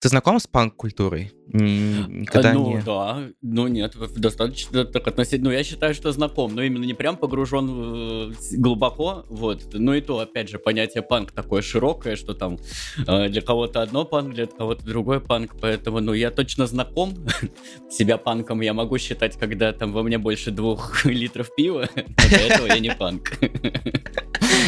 ты знаком с панк-культурой? Никогда ну не... да, ну нет, достаточно так относительно. Ну я считаю, что знаком, но именно не прям погружен глубоко, вот. Ну и то, опять же, понятие панк такое широкое, что там э, для кого-то одно панк, для кого-то другой панк, поэтому, ну я точно знаком. Себя панком я могу считать, когда там во мне больше двух литров пива, для этого я не панк.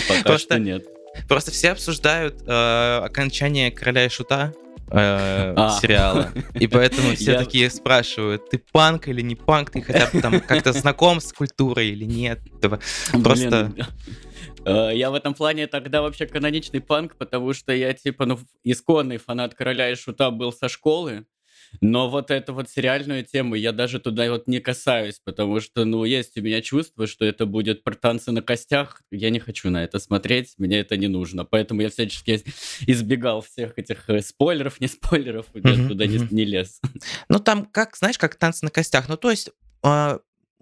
Пока что нет. Просто все обсуждают э, окончание короля и шута, э, а. сериала. И поэтому все Я... такие спрашивают, ты панк или не панк, ты хотя бы там как-то знаком с культурой или нет. Просто... Э, я в этом плане тогда вообще каноничный панк, потому что я типа ну исконный фанат короля и шута был со школы. Но вот эту вот сериальную тему я даже туда вот не касаюсь, потому что, ну, есть у меня чувство, что это будет про танцы на костях. Я не хочу на это смотреть, мне это не нужно. Поэтому я всячески избегал всех этих э, спойлеров, не спойлеров, mm-hmm, туда mm-hmm. Не, не лез. Ну, там, как, знаешь, как танцы на костях. Ну, то есть... А,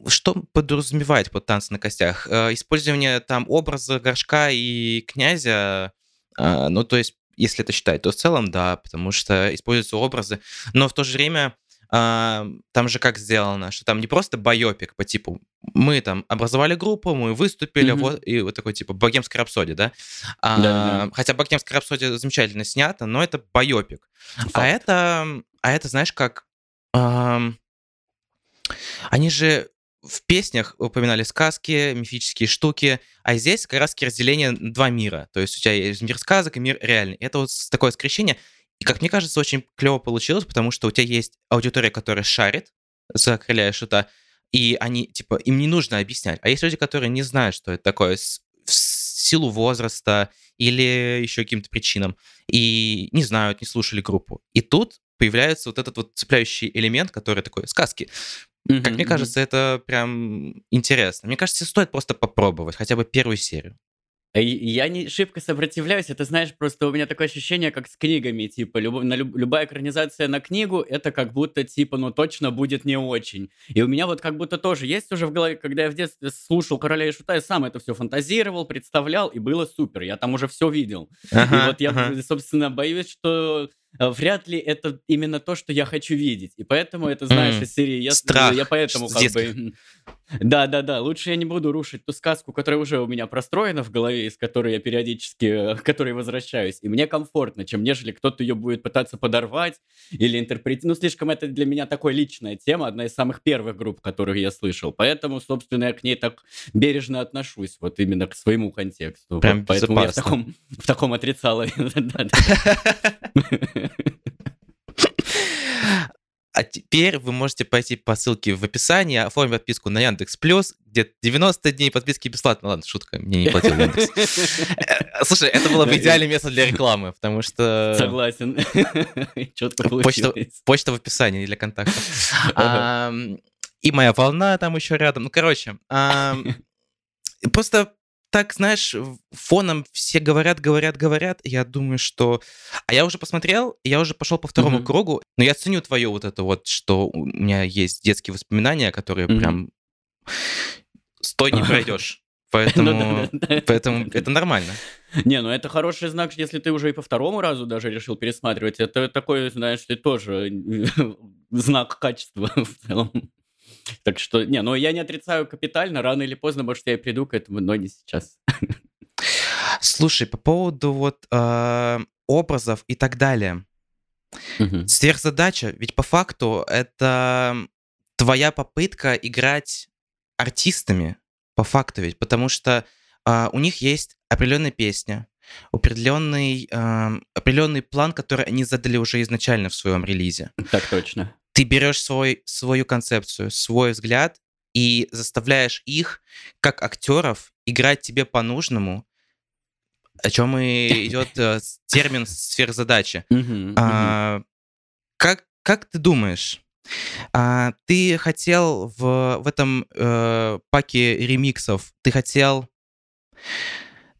что подразумевает под танцы на костях? Э, использование там образа Горшка и Князя, а, ну, то есть если это считать, то в целом да, потому что используются образы. Но в то же время а, там же как сделано, что там не просто байопик по типу мы там образовали группу, мы выступили, mm-hmm. вот, и вот такой типа богемская рапсодия, да? А, да, Хотя богемская рапсодия замечательно снята, но это байопик. А это, а это, знаешь, как... А, они же в песнях упоминали сказки, мифические штуки, а здесь как раз разделение два мира. То есть у тебя есть мир сказок и мир реальный. Это вот такое скрещение. И, как мне кажется, очень клево получилось, потому что у тебя есть аудитория, которая шарит за короля и шута, и они, типа, им не нужно объяснять. А есть люди, которые не знают, что это такое в силу возраста или еще каким-то причинам, и не знают, не слушали группу. И тут появляется вот этот вот цепляющий элемент, который такой сказки. Mm-hmm, как мне кажется, это прям интересно. Мне кажется, стоит просто попробовать хотя бы первую серию. Э, я не шибко сопротивляюсь, это, знаешь, просто у меня такое ощущение, как с книгами, типа, люб, на люб, любая экранизация на книгу, это как будто, типа, ну, точно будет не очень. И у меня вот как будто тоже есть уже в голове, когда я в детстве слушал «Короля и Шута», я сам это все фантазировал, представлял, и было супер, я там уже все видел. Ага, и вот я, ага. собственно, боюсь, что вряд ли это именно то, что я хочу видеть. И поэтому это, знаешь, mm. из серии... Я, Страх. Я поэтому как бы... Да-да-да, лучше я не буду рушить ту сказку, которая уже у меня простроена в голове, из которой я периодически, к которой возвращаюсь. И мне комфортно, чем нежели кто-то ее будет пытаться подорвать или интерпретировать. Ну, слишком это для меня такая личная тема, одна из самых первых групп, которых я слышал. Поэтому, собственно, я к ней так бережно отношусь, вот именно к своему контексту. Прям вот, поэтому я в таком, в таком отрицалове. А теперь вы можете пойти по ссылке в описании, оформить подписку на Яндекс Плюс, где 90 дней подписки бесплатно. Ладно, шутка, мне не платил Яндекс. Э, слушай, это было бы идеальное место для рекламы, потому что... Согласен. Четко почта, почта в описании для контактов. И моя волна там еще рядом. Ну, короче, просто так, знаешь, фоном все говорят, говорят, говорят. Я думаю, что... А я уже посмотрел, я уже пошел по второму mm-hmm. кругу, но я ценю твое вот это вот, что у меня есть детские воспоминания, которые mm-hmm. прям... Стой, не пройдешь. Поэтому, поэтому это нормально. Не, ну это хороший знак, если ты уже и по второму разу даже решил пересматривать. Это такой, знаешь ли, тоже знак качества в целом. Так что, не, ну я не отрицаю капитально, рано или поздно, может, я и приду к этому, но не сейчас. Слушай, по поводу вот э, образов и так далее. Угу. Сверхзадача, ведь по факту это твоя попытка играть артистами, по факту ведь, потому что э, у них есть определенная песня, определенный, э, определенный план, который они задали уже изначально в своем релизе. Так точно ты берешь свой, свою концепцию, свой взгляд и заставляешь их, как актеров, играть тебе по-нужному, о чем и идет э, термин сверхзадачи. А, как, как ты думаешь, а, ты хотел в, в этом э, паке ремиксов, ты хотел,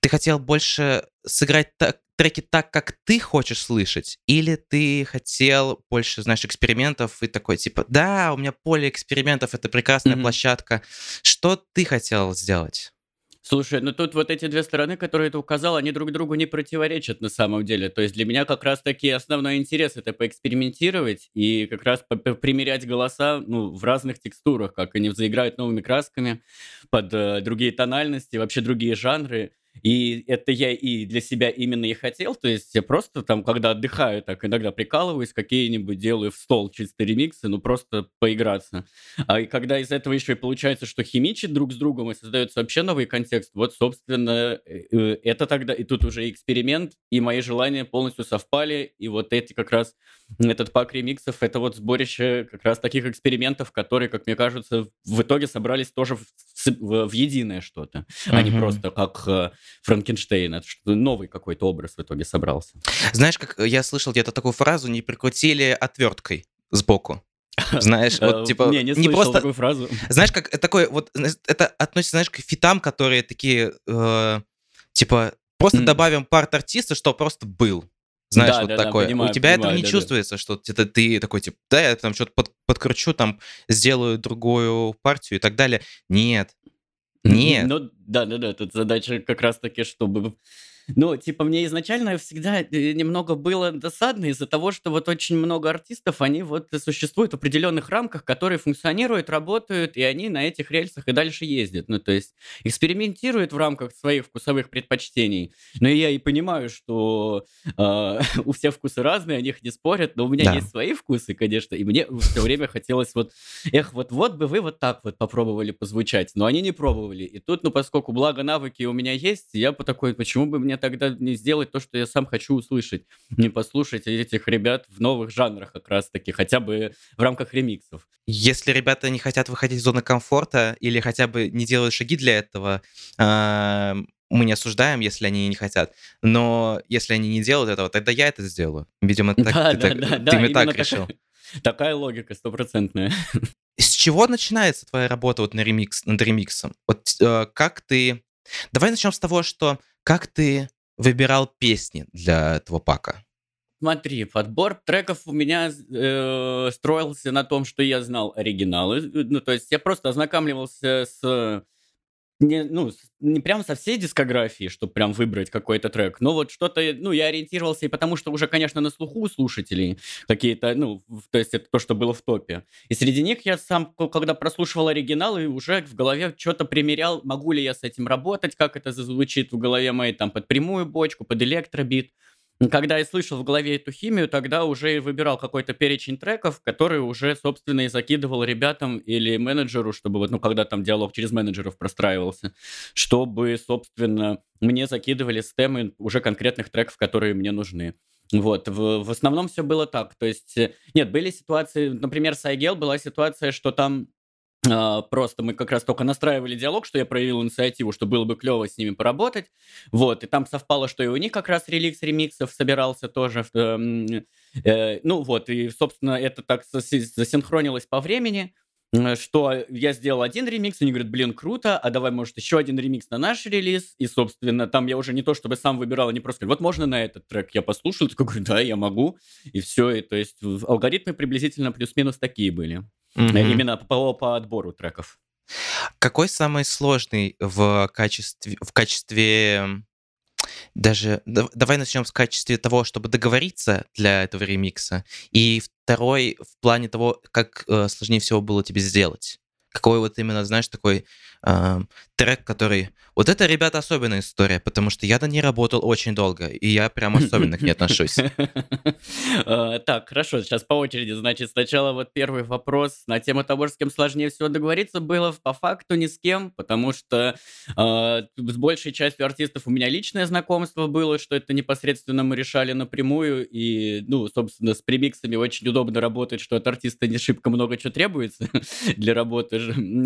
ты хотел больше сыграть так, треки так, как ты хочешь слышать, или ты хотел больше, знаешь, экспериментов и такой, типа, да, у меня поле экспериментов, это прекрасная mm-hmm. площадка. Что ты хотел сделать? Слушай, ну тут вот эти две стороны, которые ты указал, они друг другу не противоречат на самом деле. То есть для меня как раз-таки основной интерес это поэкспериментировать и как раз примерять голоса ну, в разных текстурах, как они заиграют новыми красками под э, другие тональности, вообще другие жанры. И это я и для себя именно и хотел. То есть я просто там, когда отдыхаю, так иногда прикалываюсь, какие-нибудь делаю в стол чисто ремиксы, ну просто поиграться. А и когда из этого еще и получается, что химичит друг с другом и создается вообще новый контекст, вот, собственно, э, э, это тогда, и тут уже эксперимент, и мои желания полностью совпали, и вот эти как раз, этот пак ремиксов, это вот сборище как раз таких экспериментов, которые, как мне кажется, в итоге собрались тоже в, в, в единое что-то, а не просто как э, Франкенштейн. Это что новый какой-то образ в итоге собрался. Знаешь, как я слышал где-то такую фразу, не прикрутили отверткой сбоку. Знаешь, вот типа... Не, не, не просто такую фразу. Знаешь, как такой вот... Это относится, знаешь, к фитам, которые такие, э, типа, просто mm. добавим парт артиста, что просто был. Знаешь, да, вот да, такое. Да, понимаю, У тебя понимаю, этого не да, чувствуется, да. что это ты такой, типа, да, я там что-то под, подкручу, там, сделаю другую партию и так далее. Нет. Нет. Ну, да-да-да, тут задача как раз-таки, чтобы ну, типа, мне изначально всегда э, немного было досадно из-за того, что вот очень много артистов, они вот существуют в определенных рамках, которые функционируют, работают, и они на этих рельсах и дальше ездят. Ну, то есть экспериментируют в рамках своих вкусовых предпочтений. Но я и понимаю, что э, у всех вкусы разные, о них не спорят, но у меня да. есть свои вкусы, конечно, и мне все время хотелось вот, эх, вот-вот бы вы вот так вот попробовали позвучать, но они не пробовали. И тут, ну, поскольку благо навыки у меня есть, я по такой, почему бы мне тогда не сделать то, что я сам хочу услышать? Не послушать этих ребят в новых жанрах как раз-таки, хотя бы в рамках ремиксов. Если ребята не хотят выходить из зоны комфорта или хотя бы не делают шаги для этого, а, мы не осуждаем, если они не хотят. Но если они не делают этого, тогда я это сделаю. Видимо, так, да, ты, да, так, да, ты да, так решил. Такая, такая логика стопроцентная. С чего начинается твоя работа вот на ремикс, над ремиксом? Вот э, как ты... Давай начнем с того, что как ты выбирал песни для этого пака? Смотри, подбор треков у меня э, строился на том, что я знал оригиналы. Ну, то есть я просто ознакомливался с не, ну, не прям со всей дискографии, чтобы прям выбрать какой-то трек, но вот что-то, ну, я ориентировался и потому, что уже, конечно, на слуху у слушателей какие-то, ну, то есть это то, что было в топе. И среди них я сам, когда прослушивал оригинал, и уже в голове что-то примерял, могу ли я с этим работать, как это зазвучит в голове моей, там, под прямую бочку, под электробит. Когда я слышал в голове эту химию, тогда уже выбирал какой-то перечень треков, который уже, собственно, и закидывал ребятам или менеджеру, чтобы вот, ну, когда там диалог через менеджеров простраивался, чтобы, собственно, мне закидывали стемы уже конкретных треков, которые мне нужны. Вот, в, в основном все было так. То есть, э, нет, были ситуации, например, с Айгел была ситуация, что там просто мы как раз только настраивали диалог, что я проявил инициативу, что было бы клево с ними поработать. Вот, и там совпало, что и у них как раз реликс ремиксов собирался тоже. Э, э, ну вот, и, собственно, это так засинхронилось по времени, что я сделал один ремикс, они говорят, блин, круто, а давай, может, еще один ремикс на наш релиз. И, собственно, там я уже не то чтобы сам выбирал, они просто говорят, вот можно на этот трек. Я послушал, такой да, я могу. И все, и то есть алгоритмы приблизительно плюс-минус такие были. Mm-hmm. Именно по, по отбору треков. Какой самый сложный в качестве, в качестве даже... Давай начнем с качестве того, чтобы договориться для этого ремикса. И второй в плане того, как э, сложнее всего было тебе сделать. Какой вот именно, знаешь, такой э, трек, который... Вот это, ребята, особенная история, потому что я на ней работал очень долго, и я прям особенно к ней отношусь. А, так, хорошо, сейчас по очереди. Значит, сначала вот первый вопрос на тему того, с кем сложнее всего договориться было по факту ни с кем, потому что а, с большей частью артистов у меня личное знакомство было, что это непосредственно мы решали напрямую, и, ну, собственно, с премиксами очень удобно работать, что от артиста не шибко много чего требуется для работы.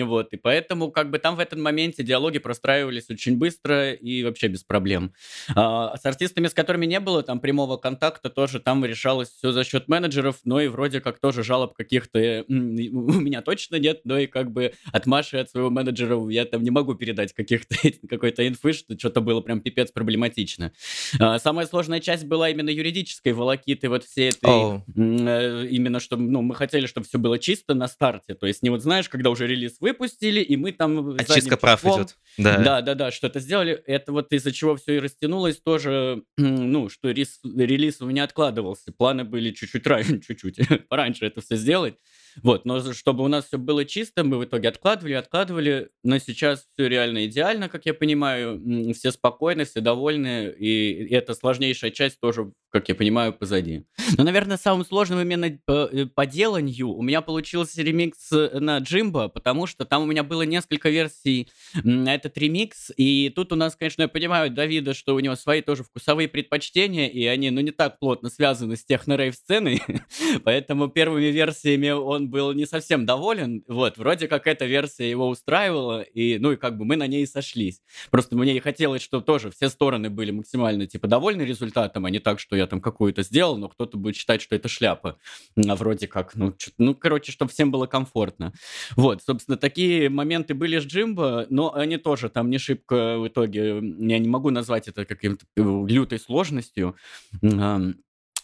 Вот, и поэтому как бы там в этом моменте диалоги простраивались очень быстро и вообще без проблем. А, с артистами, с которыми не было там прямого контакта, тоже там решалось все за счет менеджеров, но и вроде как тоже жалоб каких-то у меня точно нет, но и как бы от Маши, от своего менеджера я там не могу передать каких-то какой-то инфы, что что-то было прям пипец проблематично. А, самая сложная часть была именно юридической волокиты вот всей этой, oh. именно что, ну, мы хотели, чтобы все было чисто на старте, то есть не вот знаешь, когда уже релиз выпустили, и мы там... Очистка прав числом- идет. Да. Да, да, да, что-то сделали. Это вот из-за чего все и растянулось тоже, ну, что рис- релиз у меня откладывался. Планы были чуть-чуть раньше, чуть-чуть пораньше это все сделать. Вот, но чтобы у нас все было чисто, мы в итоге откладывали, откладывали, но сейчас все реально идеально, как я понимаю, все спокойны, все довольны, и эта сложнейшая часть тоже, как я понимаю, позади. Но, наверное, самым сложным именно по, э, по деланию у меня получился ремикс э, на Джимбо, потому что там у меня было несколько версий на этот ремикс, и тут у нас, конечно, я понимаю Давида, что у него свои тоже вкусовые предпочтения, и они, ну, не так плотно связаны с техно-рейв-сценой, поэтому первыми версиями он был не совсем доволен, вот, вроде как эта версия его устраивала, и, ну, и как бы мы на ней сошлись. Просто мне и хотелось, чтобы тоже все стороны были максимально, типа, довольны результатом, а не так, что я там какую-то сделал, но кто-то будет считать, что это шляпа. А вроде как, ну, ну, короче, чтобы всем было комфортно. Вот, собственно, такие моменты были с Джимбо, но они тоже там не шибко в итоге, я не могу назвать это каким-то э, лютой сложностью.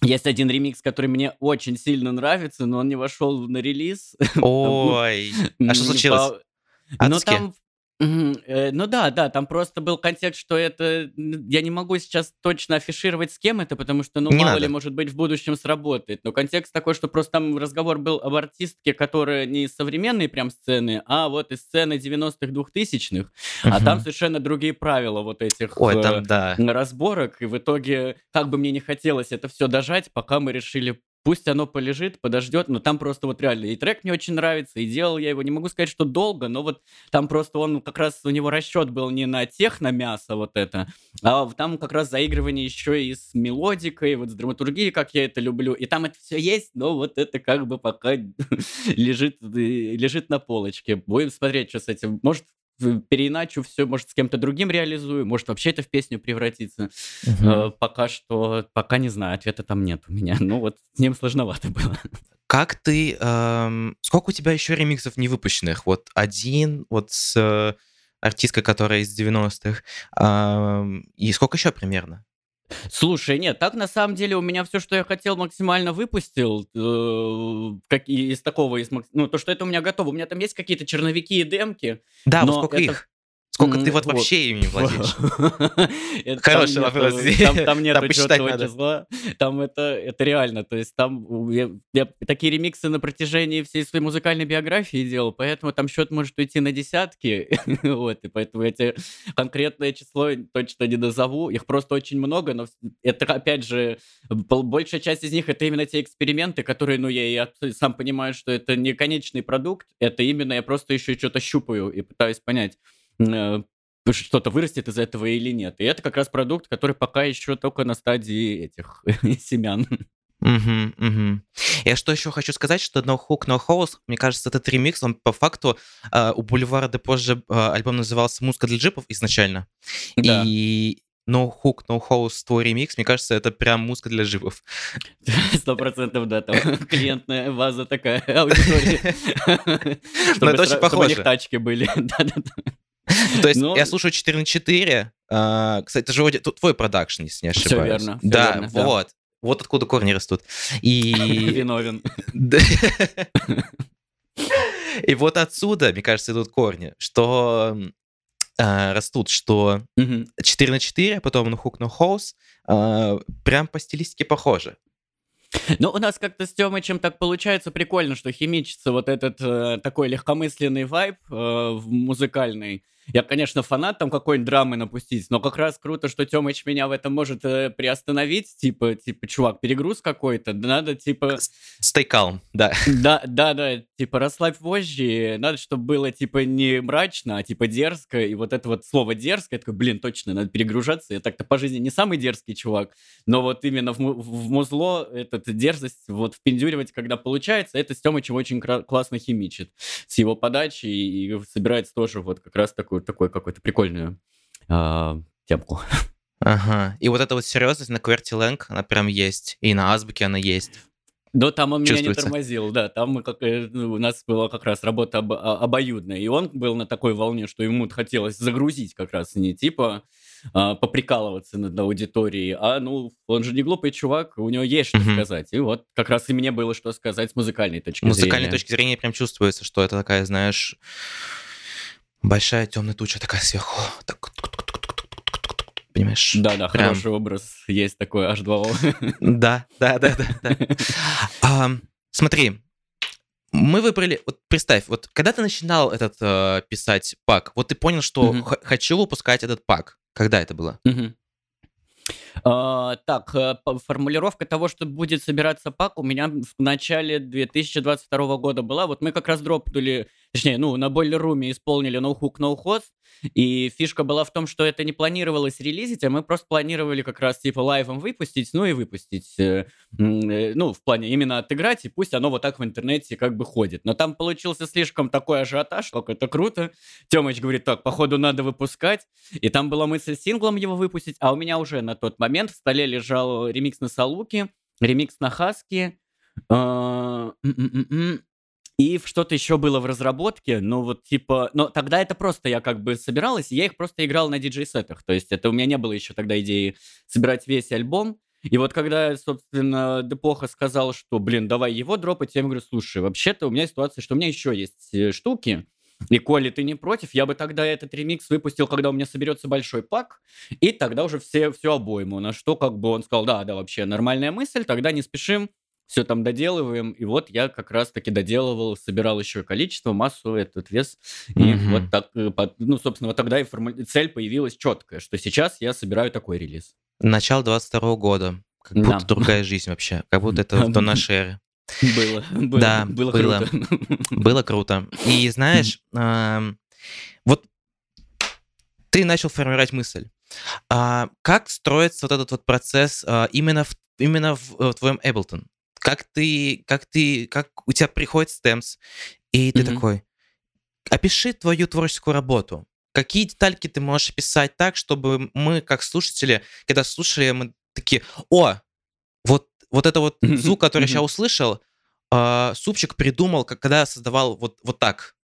Есть один ремикс, который мне очень сильно нравится, но он не вошел на релиз. Ой. А что случилось? Ну, Адски? там... Мгм, э, Ну да, да, там просто был контекст, что это... Я не могу сейчас точно афишировать, с кем это, потому что, ну, Не мало надо. ли, может быть, в будущем сработает. Но контекст такой, что просто там разговор был об артистке, которая не из современной прям сцены, а вот из сцены 90-х, 2000-х. А там совершенно другие правила вот этих... Ой, э, там, да. разборок, и в итоге, как бы мне не хотелось это все дожать, пока мы решили, пусть оно полежит, подождет, но там просто вот реально и трек мне очень нравится, и делал я его, не могу сказать, что долго, но вот там просто он, как раз у него расчет был не на техно-мясо вот это, а там как раз заигрывание еще и с мелодикой, вот с драматургией, как я это люблю, и там это все есть, но вот это как бы пока лежит, э, лежит на полочке. Будем смотреть, что с этим. Может, переиначу все, может, с кем-то другим реализую, может, вообще это в песню превратится. Мгм. Э, Пока что, пока не знаю, ответа там нет у меня. Ну вот с ним сложновато было. Как ты... эм, Сколько у тебя еще ремиксов не выпущенных? Вот один, вот с э, артисткой, которая из 90-х. ам, И сколько еще примерно? Слушай, нет, так на самом деле у меня все, что я хотел, максимально выпустил. э, как из такого, из, ну, то, что это у меня готово. У меня там есть какие-то черновики и демки. Да, вот сколько это- их? Сколько ты М, вот вот. вообще ими владеешь? Хороший вопрос. Там, там нет надо. числа. Там это, это реально. То есть там я, я такие ремиксы на протяжении всей своей музыкальной биографии делал, поэтому там счет может уйти на десятки. вот, и поэтому я тебе конкретное число точно не назову. Их просто очень много, но это, опять же, большая часть из них это именно те эксперименты, которые, ну, я и сам понимаю, что это не конечный продукт, это именно я просто еще что-то щупаю и пытаюсь понять, что-то вырастет из этого или нет. И это как раз продукт, который пока еще только на стадии этих семян. Мгм, мгм. Я что еще хочу сказать, что No Hook, No House, мне кажется, этот ремикс, он по факту э, у Бульвара де позже э, альбом назывался «Музыка для джипов» изначально. Да. И No Hook, No House, твой ремикс, мне кажется, это прям музыка для джипов. Сто процентов, да, там клиентная база такая, аудитория. Чтобы это очень сра- чтобы у них похоже. тачки были. Ну, То есть Но- я слушаю 4 на 4. а, Кстати, это же твой продакшн, если не ошибаюсь. Да, верно, да. вот. Вот откуда корни растут. И... Виновен. И вот отсюда, мне кажется, идут корни, что а, растут, что Мгм. 4 на 4, потом No Hook, No House, а, прям по стилистике похоже. Ну, у нас как-то с Тёмычем так получается прикольно, что химичится вот этот э, такой легкомысленный вайб э, музыкальный. Я, конечно, фанат там какой-нибудь драмы напустить, но как раз круто, что Тёмыч меня в этом может э, приостановить. Типа, типа, чувак, перегруз какой-то, надо, типа... Stay calm, да. Да, да, да, типа расслабь вожжи, надо, чтобы было типа не мрачно, а типа дерзко, и вот это вот слово дерзко, я такой, блин, точно, надо перегружаться, я так-то по жизни не самый дерзкий чувак, но вот именно в, в музло этот дерзость вот впендюривать, когда получается, это с Тёмычем очень классно химичит с его подачей, и собирается тоже вот как раз такую, такой какой-то прикольную а, темку. Ага. И вот эта вот серьезность на QWERTY она прям есть. И на азбуке она есть. Но там он меня не тормозил, да, там мы как, э, ну, у нас была как раз работа об- а- обоюдная, и он был на такой волне, что ему хотелось загрузить как раз, не типа а, поприкалываться над аудиторией, а, ну, он же не глупый чувак, у него есть что Мгм. сказать. И вот как раз и мне было что сказать с музыкальной точки С музыкальной зрения. точки зрения прям чувствуется, что это такая, знаешь, большая темная туча такая сверху. Так, понимаешь? Да-да, Прям. хороший образ есть такой H2O. Да, да, да, да. да. Смотри, мы выбрали, вот представь, вот когда ты начинал этот э, писать пак, вот ты понял, что Мгм. х- хочу выпускать этот пак. Когда это было? Мгм. А, Так, э, формулировка того, что будет собираться пак, у меня в начале 2022 года была. Вот мы как раз дропнули, точнее, ну, на Room исполнили No Hook, No Host, и фишка была в том, что это не планировалось релизить, а мы просто планировали как раз типа лайвом выпустить, ну и выпустить, э, э, ну, в плане именно отыграть, и пусть оно вот так в интернете как бы ходит. Но там получился слишком такой ажиотаж, как это круто. Тёмыч говорит, так, походу надо выпускать, и там была мысль синглом его выпустить, а у меня уже на тот момент в столе лежал ремикс на Салуки, ремикс на Хаски, а, и что-то еще было в разработке, ну вот типа... Но тогда это просто я как бы собиралась, и я их просто играл на диджей-сетах, то есть это у меня не было еще тогда идеи собирать весь альбом, и вот когда, собственно, Депоха сказал, что, блин, давай его дропать, я ему говорю, слушай, вообще-то у меня ситуация, что у меня еще есть э, штуки, и коли ты не против, я бы тогда этот ремикс выпустил, когда у меня соберется большой пак, и тогда уже все, все обойму. На что как бы он сказал, да, да, вообще нормальная мысль, тогда не спешим, все там доделываем. И вот я как раз-таки доделывал, собирал еще количество, массу, этот вес. И Мгм. вот так, э, ну, собственно, вот тогда и форму- цель появилась четкая, что сейчас я собираю такой релиз. Начало 22 года. Как Да. будто другая жизнь вообще. Как будто это до нашей эры. Было, было, Да, было, было. круто. Было круто. И знаешь, вот ты начал формировать мысль. А, как строится вот этот вот процесс а, именно в, именно в, э, твоем Ableton? Как ты, как ты, как у тебя приходит стемс, и ты Мгм. такой, опиши твою творческую работу. Какие детальки ты можешь описать так, чтобы мы, как слушатели, когда слушали, мы такие, о, вот, вот это вот Мгм, звук, который я мгм. сейчас услышал, а, Супчик придумал, как, когда создавал вот, вот так.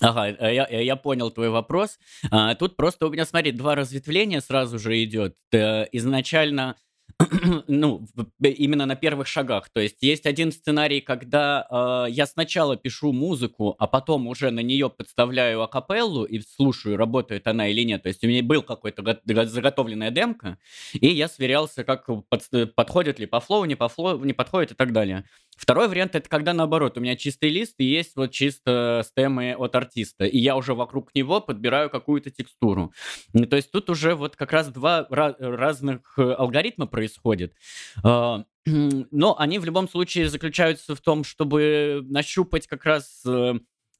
Ага, э, я, э, я понял твой вопрос. А, тут просто у меня, смотри, два разветвления сразу же идет. Э, Изначально, ну, именно на первых шагах. То есть есть один сценарий, когда э, я сначала пишу музыку, а потом уже на нее подставляю акапеллу и слушаю, работает она или нет. То есть у меня был какой-то го- го- заготовленная демка, и я сверялся, как под- подходит ли по flow, не по flow, не подходит и так далее. Второй вариант это когда наоборот, у меня чистый лист и есть вот чисто стемы от артиста, и я уже вокруг него подбираю какую-то текстуру. Ну, То есть тут уже вот как раз два ра- разных э, алгоритма происходит. А, Но они в любом случае заключаются в том, чтобы нащупать как раз э,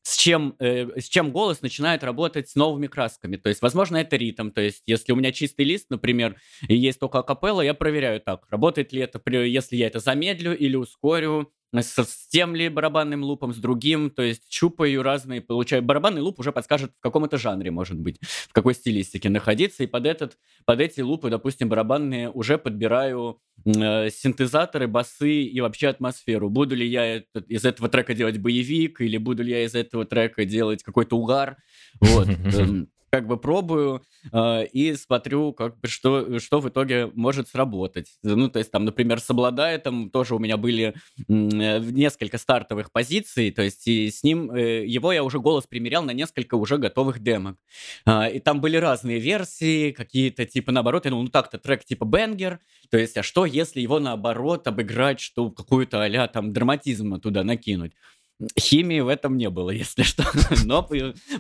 с чем, э, с чем голос начинает работать с новыми красками. То есть, возможно, это ритм. То есть, если у меня чистый лист, например, и есть только акапелла, я проверяю так, работает ли это, если я это замедлю или ускорю, с, с тем ли барабанным лупом, с другим, то есть щупаю разные, получаю. Барабанный луп уже подскажет, в каком это жанре может быть, в какой стилистике находиться, и под, этот, под эти лупы, допустим, барабанные уже подбираю э, синтезаторы, басы и вообще атмосферу. Буду ли я это- из этого трека делать боевик, или буду ли я из этого трека делать какой-то угар. Вот. Как бы пробую э, и смотрю, как бы что, что в итоге может сработать. Ну, то есть там, например, с Обладаетом тоже у меня были э, несколько стартовых позиций, то есть и с ним, э, его я уже голос примерял на несколько уже готовых демок. А, И там были разные версии, какие-то типа наоборот, я думал, ну так-то трек типа бенгер, то есть, а что, если его наоборот обыграть, что какую-то а там драматизма туда накинуть? Химии в этом не было, если что. Но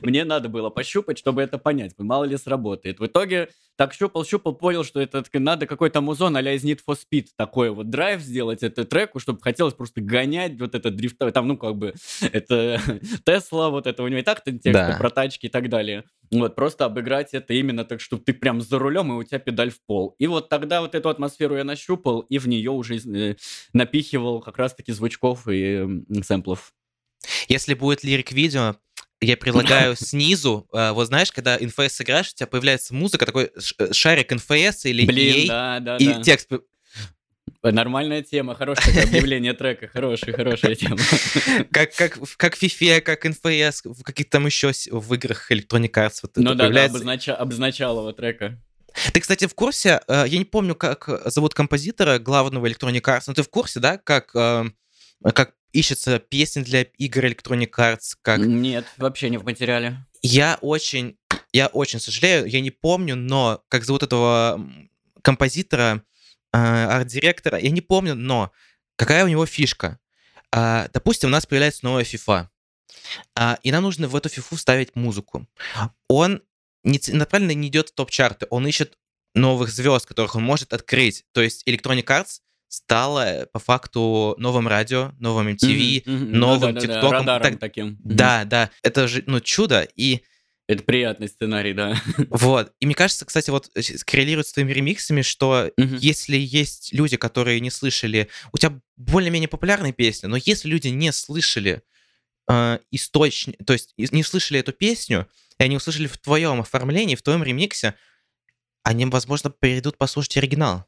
мне надо было пощупать, чтобы это понять. Мало ли сработает. В итоге так щупал-щупал, понял, что это надо какой-то музон а-ля из Need for Speed такой вот драйв сделать это треку, чтобы хотелось просто гонять вот это дрифтовое. Там, ну, как бы, это Тесла, вот это у него и так тексты Да. про тачки и так далее. Вот, просто обыграть это именно так, чтобы ты прям за рулем, и у тебя педаль в пол. И вот тогда вот эту атмосферу я нащупал, и в нее уже э, напихивал как раз-таки звучков и сэмплов. Если будет лирик-видео, я предлагаю снизу, э, вот знаешь, когда NFS сыграешь, у тебя появляется музыка, такой э, шарик NFS или Блин, EA, да, да, и да. текст. Нормальная тема, хорошее объявление трека, хорошая, хорошая тема. Как, как, как FIFA, как NFS, в каких-то там еще в играх Electronic Arts вот ну, да, появляется. да, обознач... обозначалого трека. Ты, кстати, в курсе, э, я не помню, как зовут композитора главного Electronic Arts, но ты в курсе, да, как, как ищется песни для игр Electronic Arts? Как... Нет, вообще не в материале. Я очень, я очень сожалею, я не помню, но как зовут этого композитора, э, арт-директора, я не помню, но какая у него фишка? А, допустим, у нас появляется новая FIFA, а, и нам нужно в эту FIFA ставить музыку. Он не, направленно не идет в топ-чарты, он ищет новых звезд, которых он может открыть. То есть Electronic Arts стала по факту новым радио, новым MTV, mm-hmm, mm-hmm. новым ну, да, ТикТоком. Да, да, так... таким. Да, да, это же ну чудо и это приятный сценарий, да. Вот. И мне кажется, кстати, вот э, коррелирует с твоими ремиксами, что угу. если есть люди, которые не слышали... У тебя более-менее популярные песни, но если люди не слышали э, источник... То есть не слышали эту песню, и они услышали в твоем оформлении, в твоем ремиксе, они, возможно, перейдут послушать оригинал.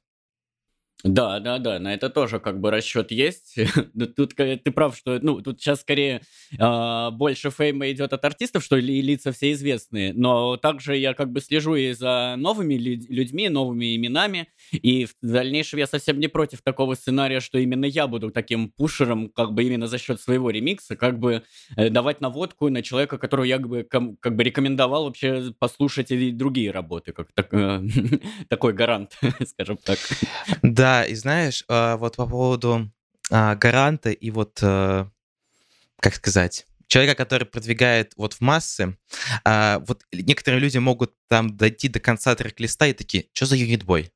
Да, да, да, на это тоже как бы расчет есть. Тут ты прав, что ну тут сейчас скорее э, больше фейма идет от артистов, что ли, лица все известные. Но также я как бы слежу и за новыми людьми, новыми именами. И в дальнейшем я совсем не против такого сценария, что именно я буду таким пушером, как бы именно за счет своего ремикса, как бы э, давать наводку на человека, которого я как бы, как бы рекомендовал вообще послушать и другие работы, как так, э, такой гарант, скажем так. Да, да, и знаешь, а, вот по поводу а, гаранта и вот, э, как сказать, человека, который продвигает вот в массы, а, вот некоторые люди могут там дойти до конца трек-листа и такие, что за юнитбой?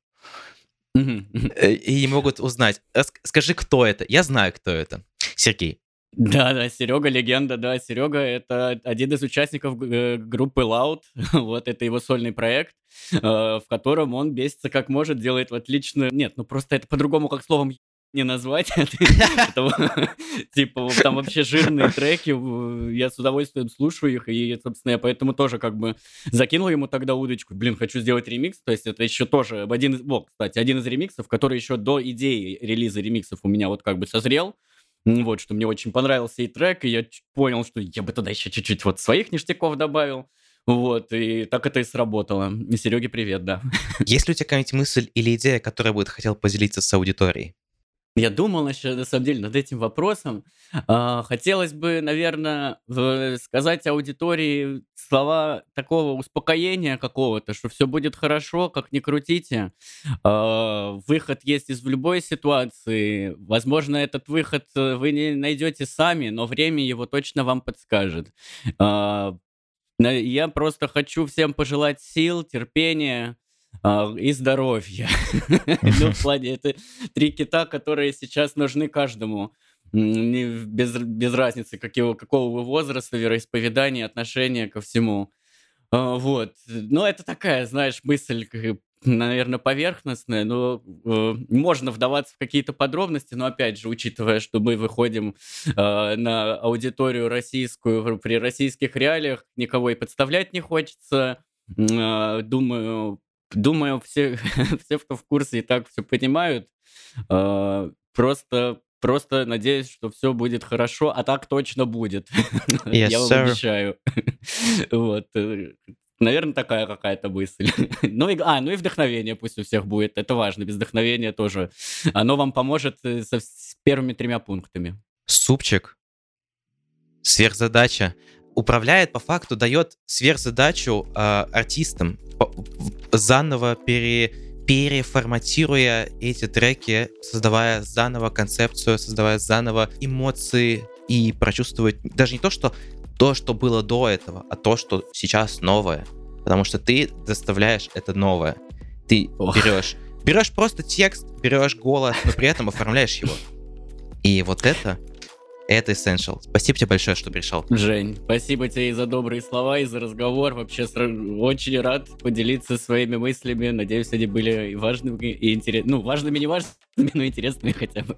Э, и не могут узнать. Скажи, кто это? Я знаю, кто это. Сергей. Да, да, Серега легенда, да, Серега это один из участников э, группы Loud, вот это его сольный проект, э, в котором он бесится как может, делает отличную, нет, ну просто это по-другому как словом не назвать. Типа, там вообще жирные треки, я с удовольствием слушаю их, и, собственно, я поэтому тоже как бы закинул ему тогда удочку. Блин, хочу сделать ремикс, то есть это еще тоже один из, кстати, один из ремиксов, который еще до идеи релиза ремиксов у меня вот как бы созрел, вот, что мне очень понравился и трек, и я понял, что я бы туда еще чуть-чуть вот своих ништяков добавил. Вот, и так это и сработало. И Сереге привет, да. Есть ли у тебя какая-нибудь мысль или идея, которой бы ты хотел поделиться с аудиторией? Я думал, на самом деле, над этим вопросом. А, хотелось бы, наверное, сказать аудитории слова такого успокоения какого-то, что все будет хорошо, как ни крутите. А, выход есть из любой ситуации. Возможно, этот выход э, вы не найдете сами, но время его точно вам подскажет. А, я просто хочу всем пожелать сил, терпения, и здоровья. Ну, в плане, это три кита, которые сейчас нужны каждому. Без, без разницы, какого, какого вы возраста, вероисповедания, отношения ко всему. А, вот. Но это такая, знаешь, мысль, наверное, поверхностная, но э, можно вдаваться в какие-то подробности, но опять же, учитывая, что мы выходим э, на аудиторию российскую при российских реалиях, никого и подставлять не хочется. Э, думаю, Думаю, все, все, кто в курсе и так все понимают. Э, просто, просто надеюсь, что все будет хорошо, а так точно будет. Yes, Я вам sir. обещаю. вот. Э, Наверное, такая какая-то мысль. ну, и, а, ну и вдохновение пусть у всех будет. Это важно. Без вдохновения тоже. Оно вам поможет э, со, с первыми тремя пунктами. Супчик. Сверхзадача управляет по факту, дает сверхзадачу э, артистам, заново пере, переформатируя эти треки, создавая заново концепцию, создавая заново эмоции и прочувствовать даже не то, что то, что было до этого, а то, что сейчас новое. Потому что ты доставляешь это новое. Ты берешь, берешь просто текст, берешь голос, но при этом оформляешь его. И вот это это Essential. Спасибо тебе большое, что пришел. Жень, спасибо тебе и за добрые слова, и за разговор. Вообще очень рад поделиться своими мыслями. Надеюсь, они были важными и интересными. Ну, важными, не важными, но интересными хотя бы.